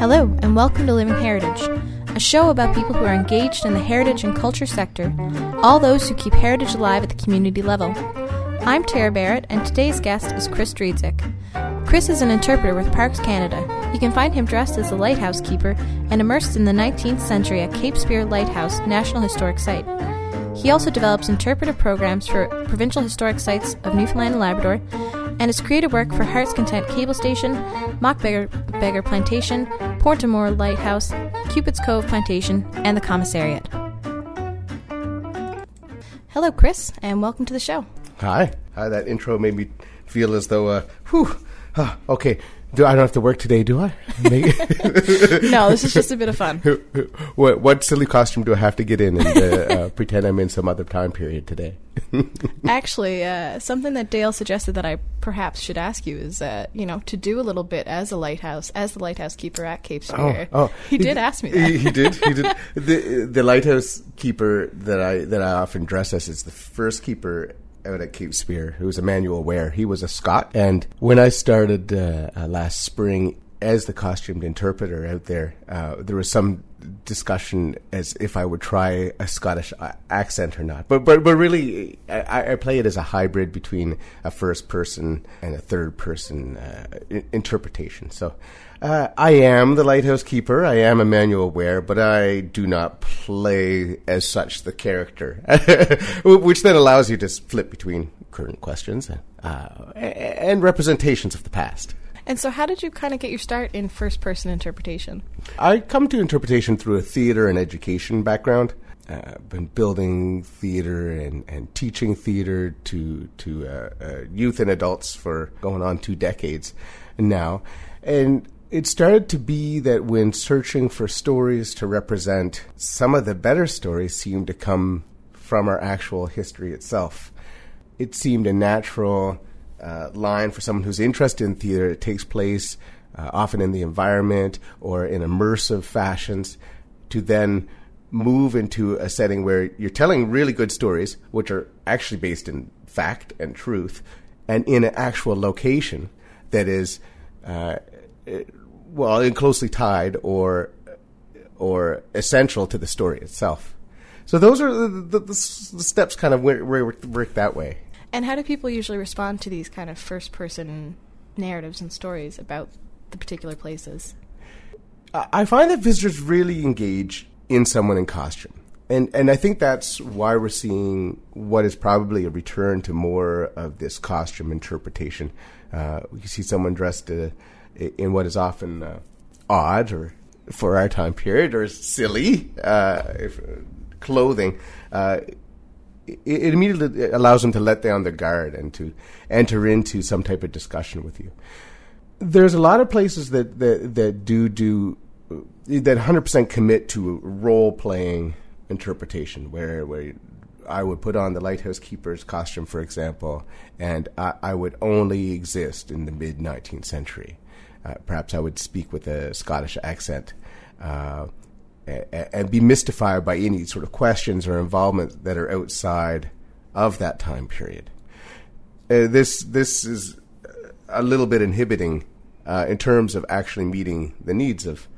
Hello, and welcome to Living Heritage, a show about people who are engaged in the heritage and culture sector, all those who keep heritage alive at the community level. I'm Tara Barrett, and today's guest is Chris Driedzik. Chris is an interpreter with Parks Canada. You can find him dressed as a lighthouse keeper and immersed in the 19th century at Cape Spear Lighthouse National Historic Site. He also develops interpretive programs for provincial historic sites of Newfoundland and Labrador and has created work for Heart's Content Cable Station, Mock Beggar, Beggar Plantation, Point Amour Lighthouse, Cupid's Cove Plantation, and the Commissariat. Hello, Chris, and welcome to the show. Hi. Hi. That intro made me feel as though, uh, whew, okay. Do I don't have to work today, do I? no, this is just a bit of fun. what what silly costume do I have to get in and uh, uh, pretend I'm in some other time period today? Actually, uh, something that Dale suggested that I perhaps should ask you is, uh, you know, to do a little bit as a lighthouse, as the lighthouse keeper at Cape Spear. Oh, oh. he, he did ask me that. He, he did. He did. the the lighthouse keeper that I that I often dress as is the first keeper out at Cape Spear, who was Emanuel Warre. He was a Scot. And when I started uh, uh, last spring as the costumed interpreter out there, uh, there was some discussion as if I would try a Scottish accent or not. But but but really, I, I play it as a hybrid between a first person and a third person uh, interpretation. So. Uh, I am the lighthouse keeper. I am Emanuel Warre, but I do not play as such the character, which then allows you to flip between current questions uh, and representations of the past. And so, how did you kind of get your start in first person interpretation? I come to interpretation through a theater and education background. Uh, I've been building theater and, and teaching theater to to uh, uh, youth and adults for going on two decades now, and it started to be that when searching for stories to represent, some of the better stories seemed to come from our actual history itself. It seemed a natural uh, line for someone who's interested in theater. It takes place uh, often in the environment or in immersive fashions to then move into a setting where you're telling really good stories, which are actually based in fact and truth, and in an actual location that is uh, well, and closely tied or or essential to the story itself. So those are the, the, the steps kind of work, work that way. And how do people usually respond to these kind of first person narratives and stories about the particular places? I find that visitors really engage in someone in costume. And and I think that's why we're seeing what is probably a return to more of this costume interpretation. Uh, you see someone dressed uh, in what is often uh, odd or for our time period or silly uh, if, clothing, uh, it, it, immediately allows them to let down their guard and to enter into some type of discussion with you. There's a lot of places that that, that do do that 100% commit to role playing interpretation, where where I would put on the lighthouse keeper's costume, for example, and I, I would only exist in the mid 19th century uh, perhaps I would speak with a Scottish accent uh, and be mystified by any sort of questions or involvement that are outside of that time period. Uh, this this is a little bit inhibiting uh, in terms of actually meeting the needs of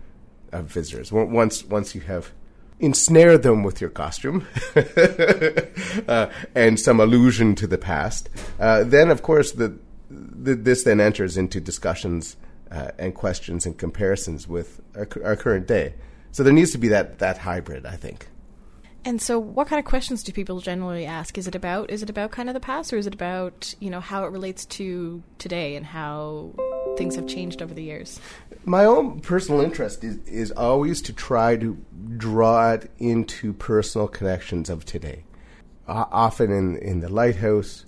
of visitors. Once once you have ensnared them with your costume uh, and some allusion to the past, uh, then of course the, the, this then enters into discussions uh, and questions and comparisons with our, our, current day. So there needs to be that that hybrid, I think. And so, what kind of questions do people generally ask? Is it about is it about kind of the past, or is it about you know how it relates to today and how things have changed over the years? My own personal interest is is always to try to draw it into personal connections of today. Uh, often in in the lighthouse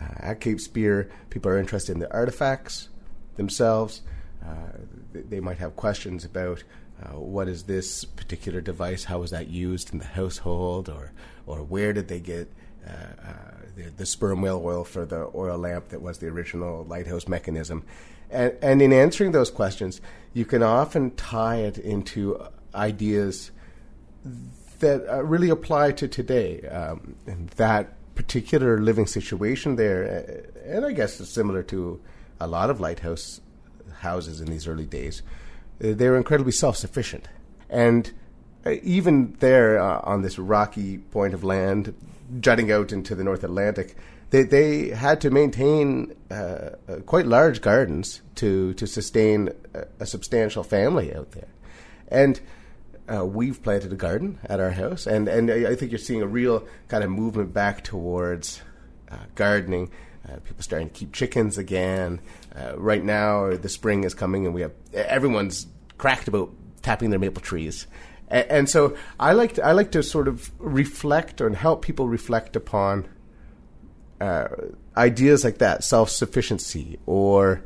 uh, at Cape Spear, people are interested in the artifacts themselves. Uh, they might have questions about uh, what is this particular device? How was that used in the household, or or where did they get uh, uh, the, the, sperm whale oil for the oil lamp that was the original lighthouse mechanism? And, and in answering those questions, you can often tie it into ideas that uh, really apply to today. Um, and that particular living situation there, and I guess it's similar to a lot of lighthouse houses in these early days, they were incredibly self sufficient. And uh, even there uh, on this rocky point of land jutting out into the North Atlantic, they, they had to maintain uh, uh quite large gardens to, to sustain a, a substantial family out there. And uh, we've planted a garden at our house, and, and I think you're seeing a real kind of movement back towards uh, gardening. Uh, people starting to keep chickens again. Uh, right now, the spring is coming, and we have everyone's cracked about tapping their maple trees. And, and so I like to, I like to sort of reflect and help people reflect upon uh, ideas like that, self sufficiency or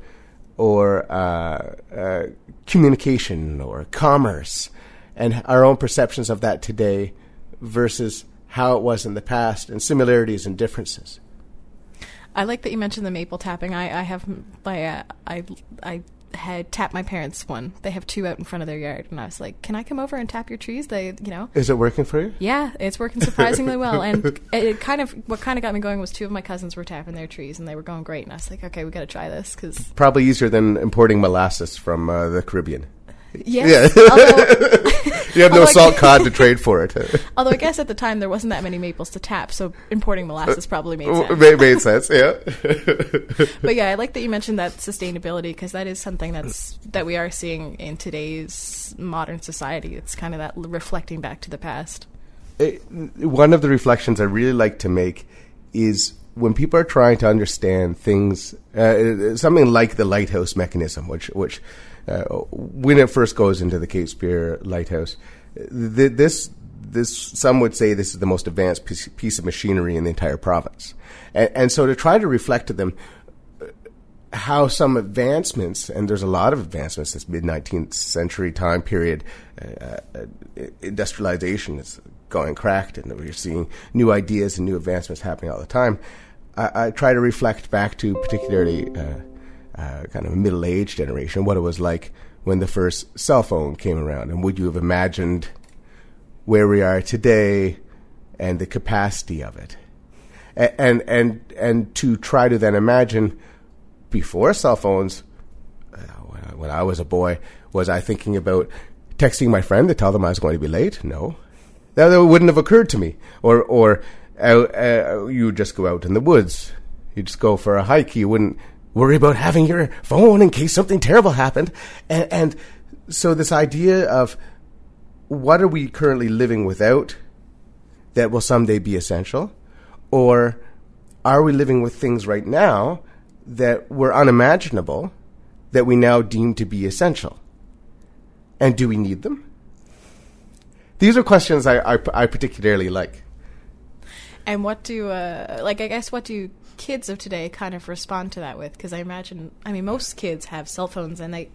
or uh, uh, communication or commerce, and our own perceptions of that today versus how it was in the past, and similarities and differences. I like that you mentioned the maple tapping. I, I have my uh, I I had tapped my parents one. They have two out in front of their yard, and I was like, "Can I come over and tap your trees?" They, you know, is it working for you? Yeah, it's working surprisingly well. And it, it, kind of what kind of got me going was two of my cousins were tapping their trees, and they were going great. And I was like, "Okay, we got to try this because probably easier than importing molasses from uh, the Caribbean." Yes. Yeah. Although, you have no salt cod to trade for it. although I guess at the time there wasn't that many maples to tap, so importing molasses probably made sense. It made sense, yeah. but yeah, I like that you mentioned that sustainability because that is something that's that we are seeing in today's modern society. It's kind of that reflecting back to the past. It, one of the reflections I really like to make is when people are trying to understand things, uh, something like the lighthouse mechanism, which which uh, when it first goes into the Cape Spear Lighthouse, th- this this some would say this is the most advanced piece, piece of machinery in the entire province, and, and, so to try to reflect to them uh, how some advancements, and there's a lot of advancements this mid 19th century time period, uh, uh, industrialization is going cracked, and we're seeing new ideas and new advancements happening all the time. I, I try to reflect back to particularly uh, uh, kind of middle aged generation, what it was like when the first cell phone came around. And would you have imagined where we are today and the capacity of it? And, and, and, to try to then imagine before cell phones, uh, when I was a boy, was I thinking about texting my friend to tell them I was going to be late? No. That, that wouldn't have occurred to me. Or, or uh, uh, you just go out in the woods. You'd just go for a hike. You wouldn't worry about having your phone in case something terrible happened. And, and so this idea of what are we currently living without that will someday be essential? Or are we living with things right now that were unimaginable that we now deem to be essential? And do we need them? These are questions I, I, I particularly like. And what do, uh, like, I guess, what do kids of today kind of respond to that with? Because I imagine, I mean, most kids have cell phones and they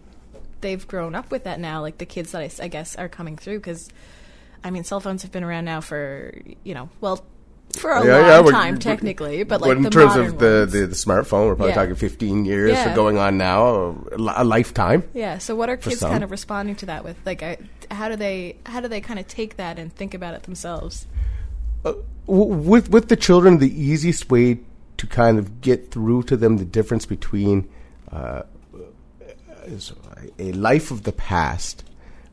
they've grown up with that now. Like the kids that I, I guess are coming through because, I mean, cell phones have been around now for you know, well, for a yeah, long yeah, time technically, but like in terms of the, the, the smartphone, we're probably yeah. talking 15 years yeah. going on now, a, lifetime. Yeah. So what are kids kind of responding to that with? Like, I, how do they how do they kind of take that and think about it themselves? Uh, with with the children, the easiest way to kind of get through to them the difference between uh, a life of the past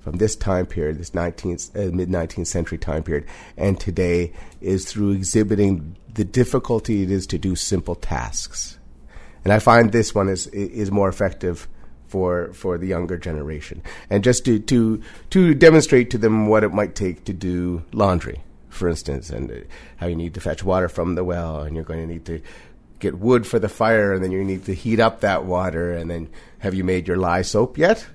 from this time period, this 19th, uh, mid 19th century time period, and today is through exhibiting the difficulty it is to do simple tasks. And I find this one is is more effective for for the younger generation, and just to to to demonstrate to them what it might take to do laundry for instance, and how you need to fetch water from the well, and you're going to need to get wood for the fire, and then you need to heat up that water, and then have you made your lye soap yet?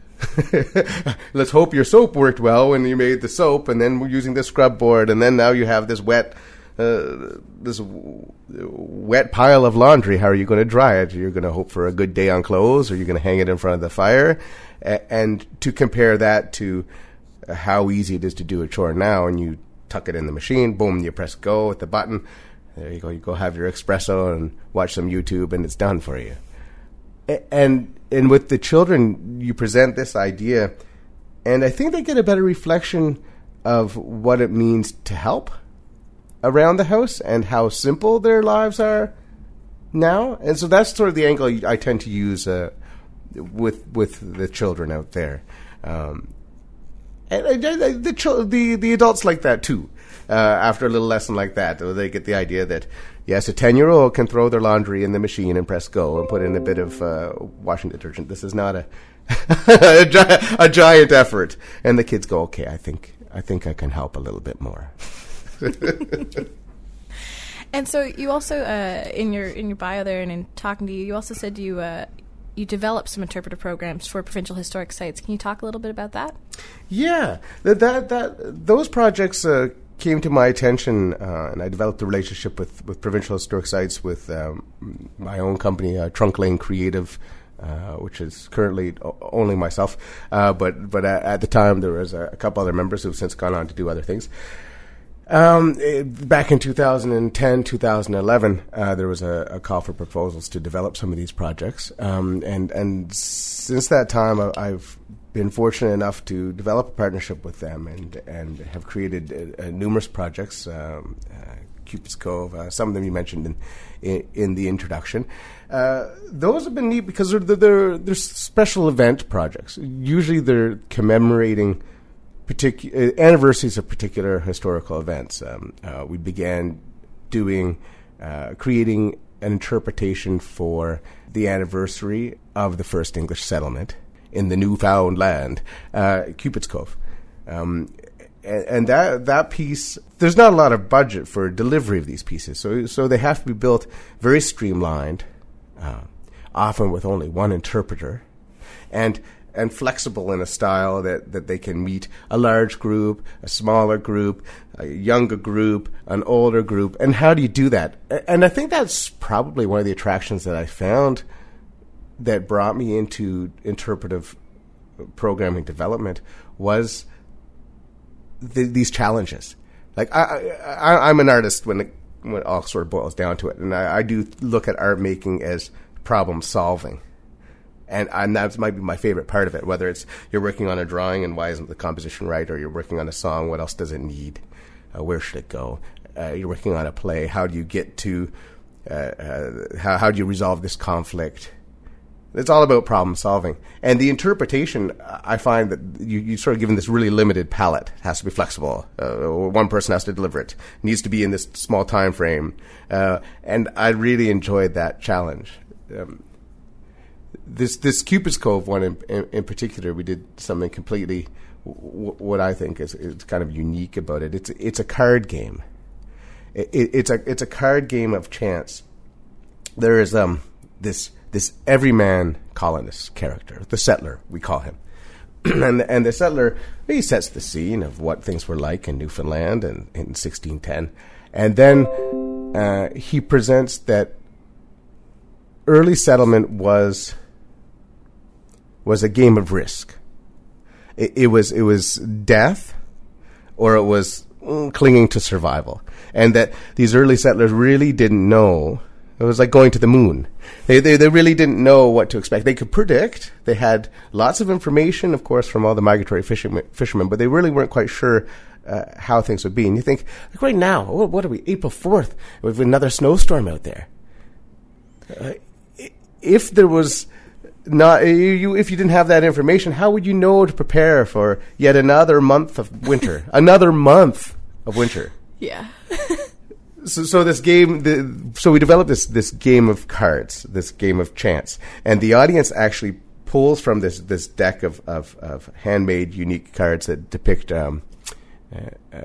Let's hope your soap worked well when you made the soap, and then we're using the scrub board, and then now you have this wet, uh, this w- wet pile of laundry. How are you going to dry it? You're going to hope for a good day on clothes, or you're going to hang it in front of the fire, a- and to compare that to how easy it is to do a chore now, and you tuck it in the machine. Boom, you press go with the button. There you go. You go have your espresso and watch some YouTube, and it's done for you. And and with the children, you present this idea, and I think they get a better reflection of what it means to help around the house and how simple their lives are now. And so that's sort of the angle I tend to use uh, with with the children out there. Um, and, and, and the, the the adults like that too. Uh, after a little lesson like that, they get the idea that yes, a ten year old can throw their laundry in the machine and press go and put in a bit of uh, washing detergent. This is not a a, gi- a giant effort, and the kids go, okay, I think I think I can help a little bit more. And so you also uh, in your in your bio there and in talking to you, you also said you uh, you developed some interpretive programs for provincial historic sites. Can you talk a little bit about that? Yeah, that that, that those projects uh, came to my attention, uh, and I developed a relationship with, with provincial historic sites with um, my own company, uh, Trunk Lane Creative. Uh, which is currently only myself, uh, but but at, at the time there was a, a couple other members who've since gone on to do other things. Um, eh, back in 2010, 2011, uh, there was a, a, call for proposals to develop some of these projects, um, and and since that time, I, I've been fortunate enough to develop a partnership with them, and and have created uh, numerous projects. Um, uh, Cupid's Cove, uh, some of them you mentioned in in, in the introduction. Uh, those have been neat because they're, they're they're special event projects. Usually, they're commemorating particular anniversaries of particular historical events. Um, uh, we began doing uh, creating an interpretation for the anniversary of the first English settlement in the newfound land, uh, Cupid's Cove. Um, and, and that that piece, there's not a lot of budget for delivery of these pieces, so so they have to be built very streamlined, uh, often with only one interpreter, and and flexible in a style that, that they can meet a large group, a smaller group, a younger group, an older group. And how do you do that? And I think that's probably one of the attractions that I found that brought me into interpretive programming development was the, these challenges. Like I, I'm an artist when it, when it all sort of boils down to it, and I, I do look at art making as problem solving and and that might be my favorite part of it. Whether it's you're working on a drawing and why isn't the composition right, or you're working on a song, what else does it need? Uh, where should it go? Uh, you're working on a play. How do you get to? Uh, uh how how do you resolve this conflict? It's all about problem solving, and the interpretation. I find that you you sort of given this really limited palette. It has to be flexible. Uh, one person has to deliver it. it. Needs to be in this small time frame, uh, and I really enjoyed that challenge. Um, this this Cupid's Cove one in, in, in particular, we did something completely w- what I think is, is kind of unique about it. It's it's a card game. It, it, it's a it's a card game of chance. There is um this this everyman colonist character, the settler we call him, and and the settler he sets the scene of what things were like in Newfoundland in, in 1610, and then uh, he presents that early settlement was was a game of risk. It, it was it was death, or it was mm, clinging to survival, and that these early settlers really didn't know. It was like going to the moon. They, they they really didn't know what to expect. They could predict. They had lots of information, of course, from all the migratory fishermen, fishermen but they really weren't quite sure uh, how things would be. And you think, like right now, what are we? April fourth. We have another snowstorm out there. Uh, if there was not you if you didn't have that information, how would you know to prepare for yet another month of winter, another month of winter? Yeah. so, so this game, the, so we developed this this game of cards, this game of chance, and the audience actually pulls from this this deck of of, of handmade, unique cards that depict. Um, uh, uh,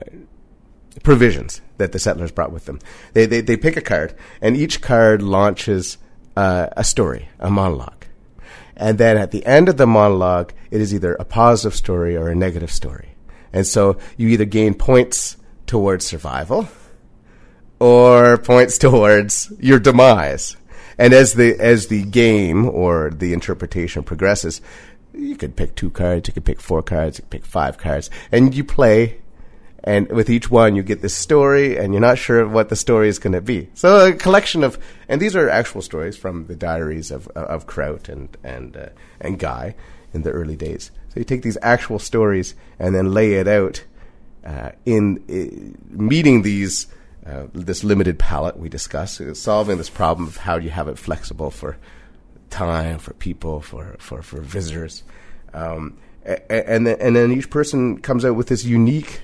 provisions that the settlers brought with them. They, they, they pick a card, and each card launches uh, a story, a monologue. And then at the end of the monologue, it is either a positive story or a negative story. And so you either gain points towards survival or points towards your demise. And as the as the game or the interpretation progresses, you could pick two cards, you could pick four cards, you could pick five cards, and you play and with each one you get this story and you're not sure what the story is going to be. So a collection of and these are actual stories from the diaries of of Crout and and uh, and Guy in the early days. So you take these actual stories and then lay it out uh, in uh, meeting these uh, this limited palette we discuss solving this problem of how do you have it flexible for time for people for for for visitors. Um, and then, and then each person comes out with this unique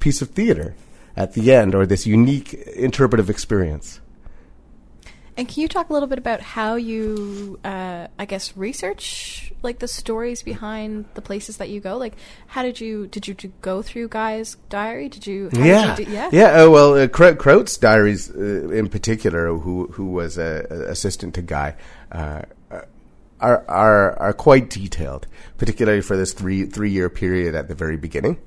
piece of theater at the end, or this unique interpretive experience. And can you talk a little bit about how you, uh, I guess, research like the stories behind the places that you go? Like, how did you did you, go through Guy's diary? Did you? yeah, did you do, yeah, yeah. Uh, well, uh, Crout's diaries uh, in particular, who who was a, a assistant to Guy. Uh, are, are are quite detailed, particularly for this three three year period at the very beginning,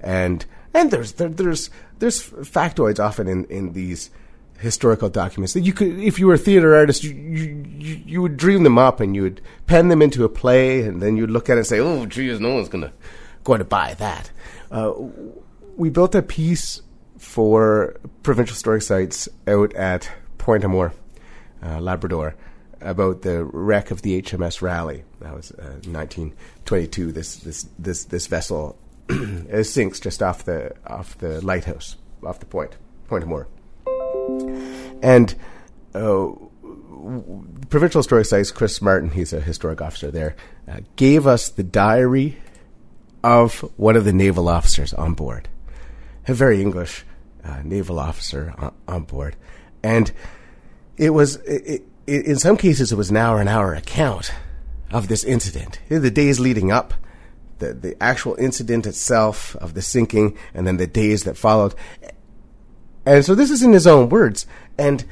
and and there's there, there's there's factoids often in in these historical documents that you could, if you were a theater artist, you, you, you would dream them up and you would pen them into a play, and then you'd look at it and say, "Oh, geez, no one's gonna going to buy that." Uh, we built a piece for provincial historic sites out at Point Amour, uh, Labrador, about the wreck of the HMS Raleigh. That was uh, 1922. This this this this vessel sinks just off the off the lighthouse, off the point, Point Amour. And uh, Provincial Historic Sites, Chris Martin, he's a historic officer there, uh, gave us the diary of one of the naval officers on board, a very English uh, naval officer on, on, board, and it was it, it, in some cases it was an hour an hour account of this incident, in the days leading up. The, the actual incident itself of the sinking, and then the days that followed, and so this is in his own words. And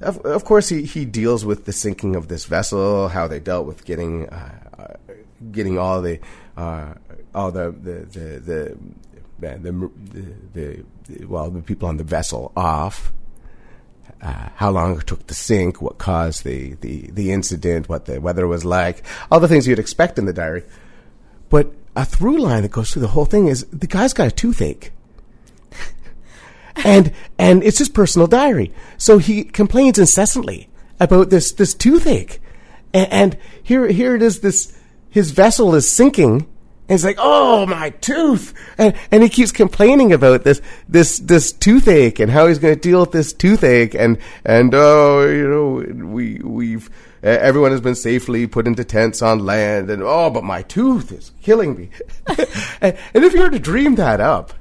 of, of course, he, he deals with the sinking of this vessel, how they dealt with getting uh, uh, getting all the uh, all the the the, the, the, the, the well the people on the vessel off. Uh, how long it took to sink, what caused the, the, the incident, what the weather was like, all the things you'd expect in the diary. But a through line that goes through the whole thing is the guy's got a toothache and and it's his personal diary. So he complains incessantly about this this toothache, and, and here here it is. This his vessel is sinking, and he's like, "Oh, my tooth!" And and he keeps complaining about this this this toothache and how he's going to deal with this toothache, and and oh, you know, we we've everyone has been safely put into tents on land, and oh, but my tooth is killing me. and, and if you were to dream that up,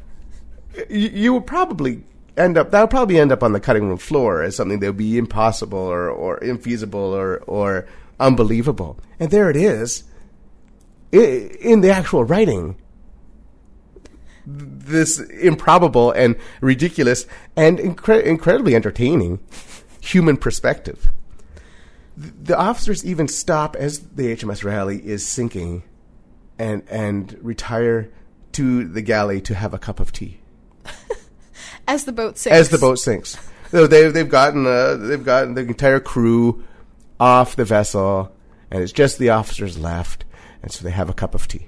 you, you would probably end up that would probably end up on the cutting room floor as something that would be impossible or, or infeasible or or unbelievable. And there it is in the actual writing. This improbable and ridiculous and incre- incredibly entertaining human perspective. The officers even stop as the HMS Raleigh is sinking and and retire to the galley to have a cup of tea. as the boat sinks. As the boat sinks. So they they've gotten uh, they've gotten the entire crew off the vessel, and it's just the officers left, and so they have a cup of tea.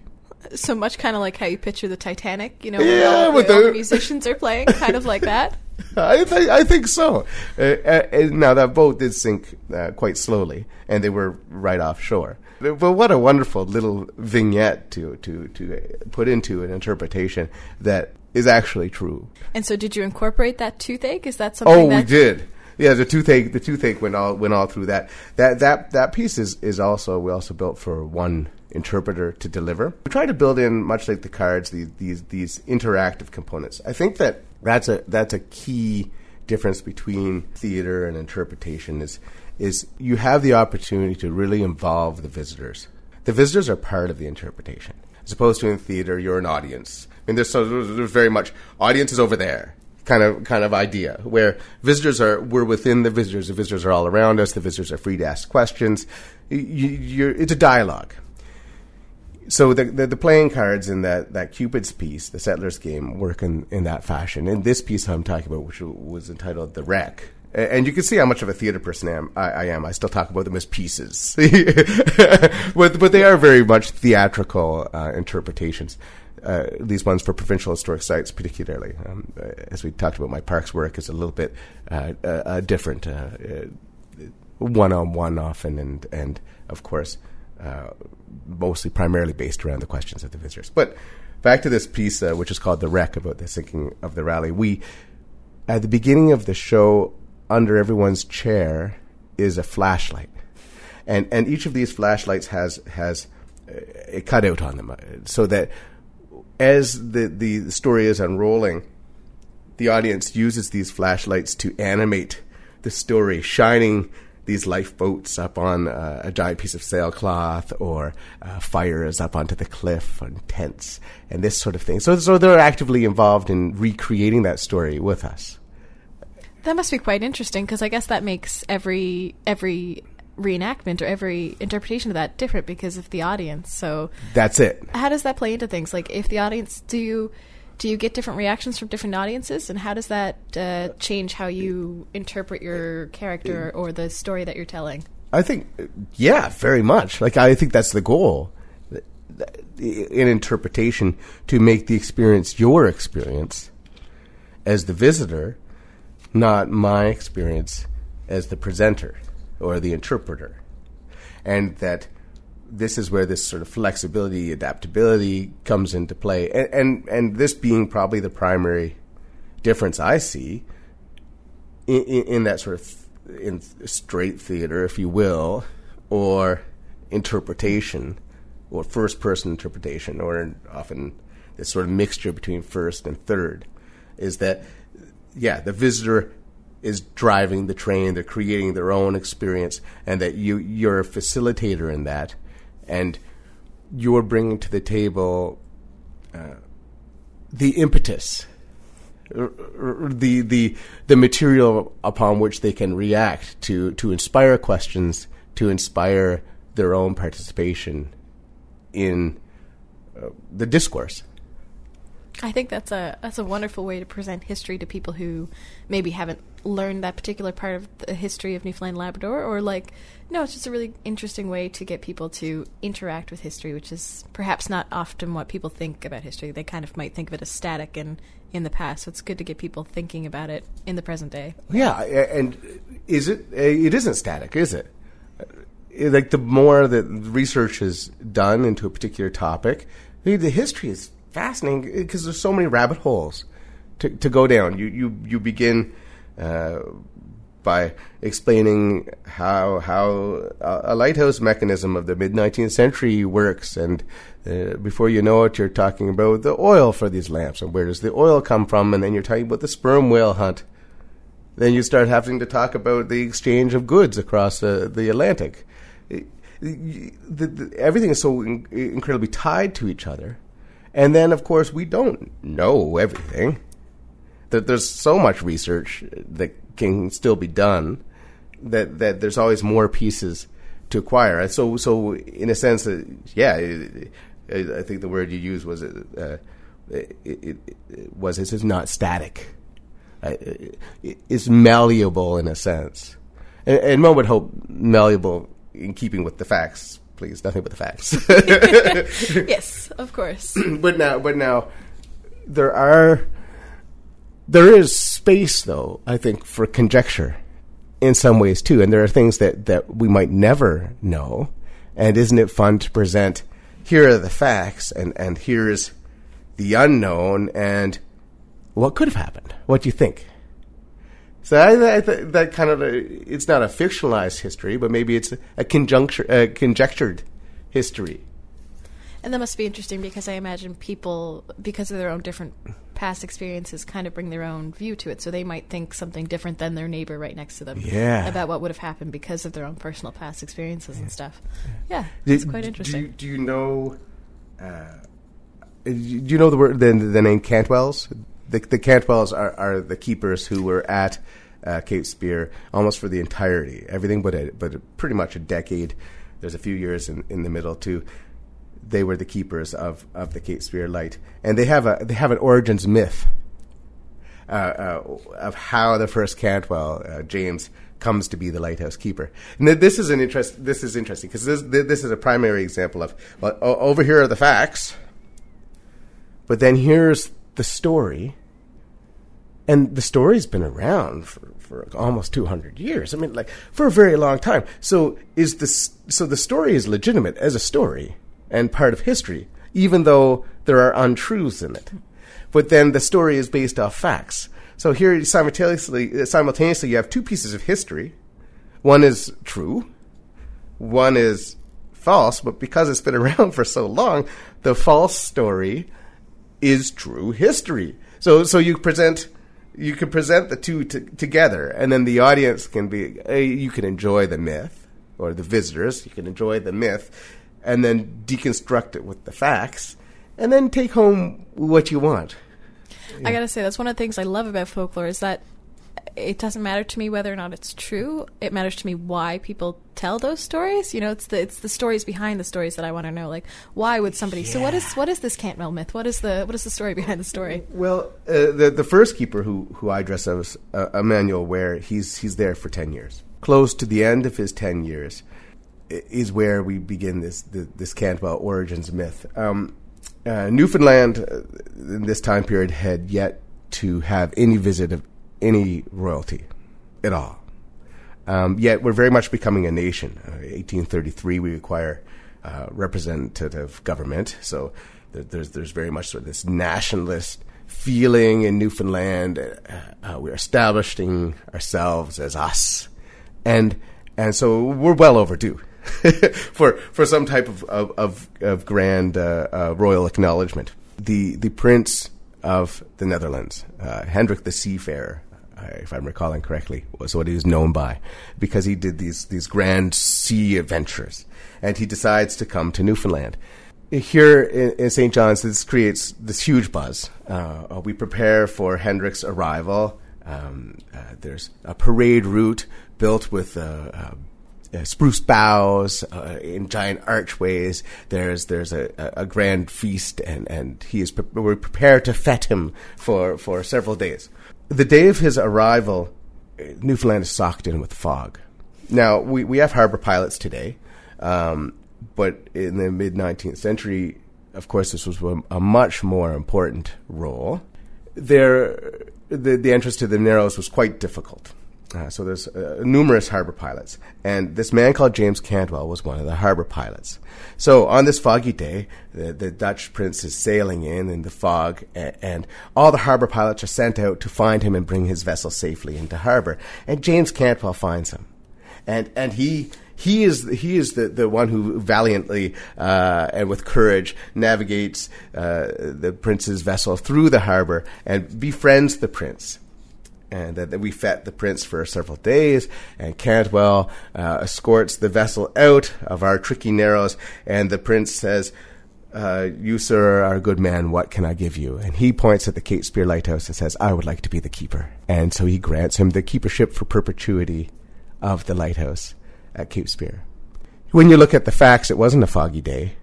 So much kind of like how you picture the Titanic, you know, yeah, all, the, musicians are playing, kind of like that. I, th- I think so. Uh, uh, now that boat did sink uh, quite slowly, and they were right offshore. But what a wonderful little vignette to to to put into an interpretation that is actually true. And so, did you incorporate that toothache? Is that something? Oh, we did. Yeah, the toothache. The toothache went all went all through that. That that that piece is is also we also built for one interpreter to deliver. We try to build in much like the cards these these these interactive components. I think that that's a that's a key difference between theater and interpretation is is you have the opportunity to really involve the visitors. The visitors are part of the interpretation. As opposed to in theater, you're an audience I mean, there's there's very much audience is over there kind of kind of idea where visitors are we're within the visitors. The visitors are all around us. The visitors are free to ask questions. You, it's a dialogue. So the, the, the playing cards in that that Cupid's piece, the Settlers game, work in, in that fashion. In this piece I'm talking about, which was entitled "The Wreck," and you can see how much of a theater person I am. I, I am. I still talk about them as pieces, but but they are very much theatrical uh, interpretations uh, these ones for provincial historic sites, particularly. Um, uh, as we talked about, my parks work is a little bit uh, uh, uh different, one on one often, and and of course, mostly primarily based around the questions of the visitors. But back to this piece, which is called "The Wreck" about the sinking of the Raleigh. We at the beginning of the show, under everyone's chair is a flashlight, and and each of these flashlights has has uh, cut out on them, uh, so that as the the story is unrolling, the audience uses these flashlights to animate the story, shining these lifeboats up on uh, a giant piece of sailcloth or uh, fires up onto the cliff and tents and this sort of thing. So, so they're actively involved in recreating that story with us. That must be quite interesting because I guess that makes every every reenactment or every interpretation of that different because of the audience. So that's it. How does that play into things? Like, if the audience do you do you get different reactions from different audiences, and how does that uh, change how you interpret your character or the story that you're telling? I think, yeah, very much. Like, I think that's the goal in interpretation to make the experience your experience as the visitor, not my experience as the presenter or the interpreter. And that this is where this sort of flexibility, adaptability comes into play, and and, and this being probably the primary difference I see in, in, in that sort of in straight theater, if you will, or interpretation, or first person interpretation, or often this sort of mixture between first and third, is that yeah, the visitor is driving the train, they're creating their own experience, and that you you're a facilitator in that and you're bringing to the table uh, the impetus, the the the material upon which they can react to to inspire questions, to inspire their own participation in uh, the discourse. I think that's a that's a wonderful way to present history to people who maybe haven't learned that particular part of the history of Newfoundland Labrador or like no, it's just a really interesting way to get people to interact with history, which is perhaps not often what people think about history. They kind of might think of it as static and in the past. So it's good to get people thinking about it in the present day. Yeah, and is it it isn't static, is it? Uh, like the more that research is done into a particular topic, the history is fascinating because there's so many rabbit holes to, to go down. You you you begin uh, by explaining how how a lighthouse mechanism of the mid 19th century works, and uh, before you know it, you're talking about the oil for these lamps and where does the oil come from, and then you're talking about the sperm whale hunt. Then you start having to talk about the exchange of goods across uh, the Atlantic. The, the, everything is so in, incredibly tied to each other and then, of course, we don't know everything. That there's so much research that can still be done. That that there's always more pieces to acquire. So, so in a sense, uh, yeah, it, it, I think the word you used was uh, it, it, was this is not static. Uh, it's malleable in a sense, and, and one would hope malleable in keeping with the facts please. Nothing but the facts. yes, of course. but now, but now, there are there is space, though. I think for conjecture in some ways too, and there are things that that we might never know. And isn't it fun to present? Here are the facts, and and here's the unknown, and what could have happened. What do you think? So I, I th- that kind of a, it's not a fictionalized history, but maybe it's a, conjuncture, a conjectured history. And that must be interesting because I imagine people, because of their own different past experiences, kind of bring their own view to it. So they might think something different than their neighbor right next to them yeah. about what would have happened because of their own personal past experiences and stuff. Yeah, it's quite interesting. Do you, do you know? Uh, do you know the word the, the name Cantwells? the, the Cantwells are, are the keepers who were at uh, Cape Spear almost for the entirety, everything but a, but pretty much a decade. There's a few years in, in the middle too. They were the keepers of, of the Cape Spear Light, and they have a they have an origins myth uh, uh, of how the first Cantwell uh, James comes to be the lighthouse keeper. And this is an interest. This is interesting because this this is a primary example of well, over here are the facts, but then here's the story and the story's been around for, for almost 200 years. I mean, like for a very long time. So is this? So the story is legitimate as a story and part of history, even though there are untruths in it. But then the story is based off facts. So here, simultaneously, simultaneously, you have two pieces of history. One is true. One is false, but because it's been around for so long, the false story is true history. So, so you present, you can present the two t- together, and then the audience can be, uh, you can enjoy the myth, or the visitors, you can enjoy the myth, and then deconstruct it with the facts, and then take home what you want. I gotta say, that's one of the things I love about folklore is that it doesn't matter to me whether or not it's true. It matters to me why people tell those stories. You know, it's the it's the stories behind the stories that I want to know. Like, why would somebody? Yeah. So, what is what is this Cantwell myth? What is the what is the story behind the story? Well, uh, the the first keeper who who I dress as uh, Emanuel Warre, he's he's there for ten years. Close to the end of his ten years is where we begin this this Cantwell origins myth. Um, uh, Newfoundland uh, in this time period had yet to have any visit of any royalty at all. Um, yet we're very much becoming a nation. Uh, 1833, we acquire uh, representative government, so there's there's very much sort of this nationalist feeling in Newfoundland. Uh, uh, we're establishing ourselves as us, and and so we're well overdue. for for some type of of, of, of grand uh, uh, royal acknowledgement. The the prince of the Netherlands, uh, Hendrik the Seafarer, if I'm recalling correctly, was what he was known by, because he did these these grand sea adventures, and he decides to come to Newfoundland. Here in, in St. John's, this creates this huge buzz. Uh, we prepare for Hendrik's arrival. Um, uh, there's a parade route built with uh, uh, spruce boughs uh, in giant archways. There's there's a, a, grand feast, and, and he is pre- we're prepared to fete him for, for several days. The day of his arrival, Newfoundland is socked in with fog. Now we we have harbor pilots today, um, but in the mid 19th century, of course, this was a much more important role. There, the the entrance to the Narrows was quite difficult. Uh, so there's uh, numerous harbor pilots, and this man called James Cantwell was one of the harbor pilots. So on this foggy day, the, the Dutch prince is sailing in in the fog, and, and, all the harbor pilots are sent out to find him and bring his vessel safely into harbor. And James Cantwell finds him, and and he. He is he is the, the one who valiantly uh, and with courage navigates uh, the prince's vessel through the harbor and befriends the prince and that we fed the prince for several days. And Cantwell uh, escorts the vessel out of our tricky narrows, and the prince says, uh, "You, sir, are a good man. What can I give you?" And he points at the Cape Spear lighthouse and says, "I would like to be the keeper." And so he grants him the keepership for perpetuity of the lighthouse at Cape Spear. When you look at the facts, it wasn't a foggy day.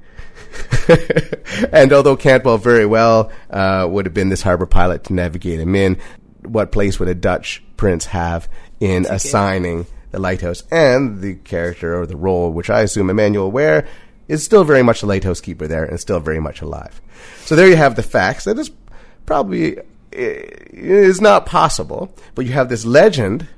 and although Cantwell very well uh, would have been this harbor pilot to navigate him in, what place would a Dutch prince have in assigning the lighthouse and the character or the role, which I assume Emanuel Warre is still very much a lighthouse keeper there and still very much alive. So there you have the facts. That is probably is not possible, but you have this legend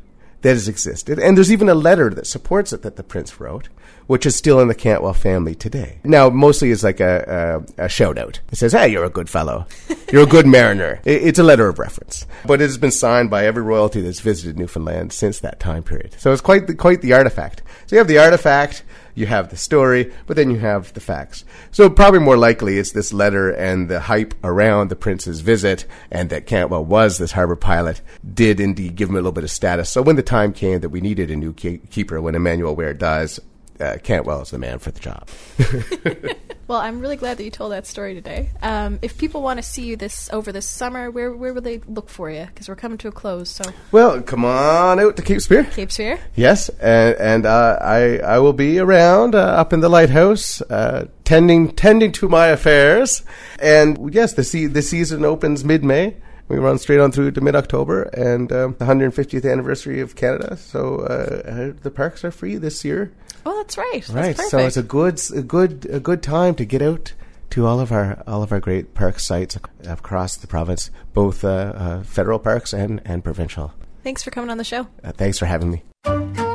that has existed, and there's even a letter that supports it that the prince wrote which is still in the Cantwell family today. Now, mostly it's like a, a, a shout out. It says, hey, you're a good fellow. You're a good mariner. It, it's a letter of reference. But it has been signed by every royalty that's visited Newfoundland since that time period. So it's quite the, quite the artifact. So you have the artifact, you have the story, but then you have the facts. So probably more likely it's this letter and the hype around the prince's visit and that Cantwell was this harbor pilot did indeed give him a little bit of status. So when the time came that we needed a new keeper, when Emanuel Warre dies, uh, Cantwell is the man for the job. well, I'm really glad that you told that story today. Um, if people want to see you this over this summer, where where will they look for you? Because we're coming to a close. So well, come on out to Cape Spear. Cape Spear. Yes, and, and uh, I I will be around uh, up in the lighthouse. Uh, tending tending to my affairs, and yes, the se- the season opens mid May we run straight on through to mid October and um, the 150th anniversary of Canada. So uh, the parks are free this year. Oh, that's right. Right. So it's a good, a good, a good time to get out to all of our all of our great park sites across the province, both uh, uh, federal parks and and provincial. Thanks for coming on the show. Uh, thanks for having me.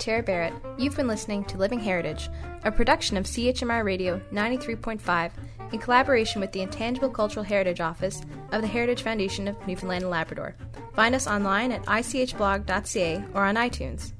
Tara Barrett. You've been listening to Living Heritage, a production of CHMR Radio 93.5 in collaboration with the Intangible Cultural Heritage Office of the Heritage Foundation of Newfoundland and Labrador. Find us online at ichblog.ca or on iTunes.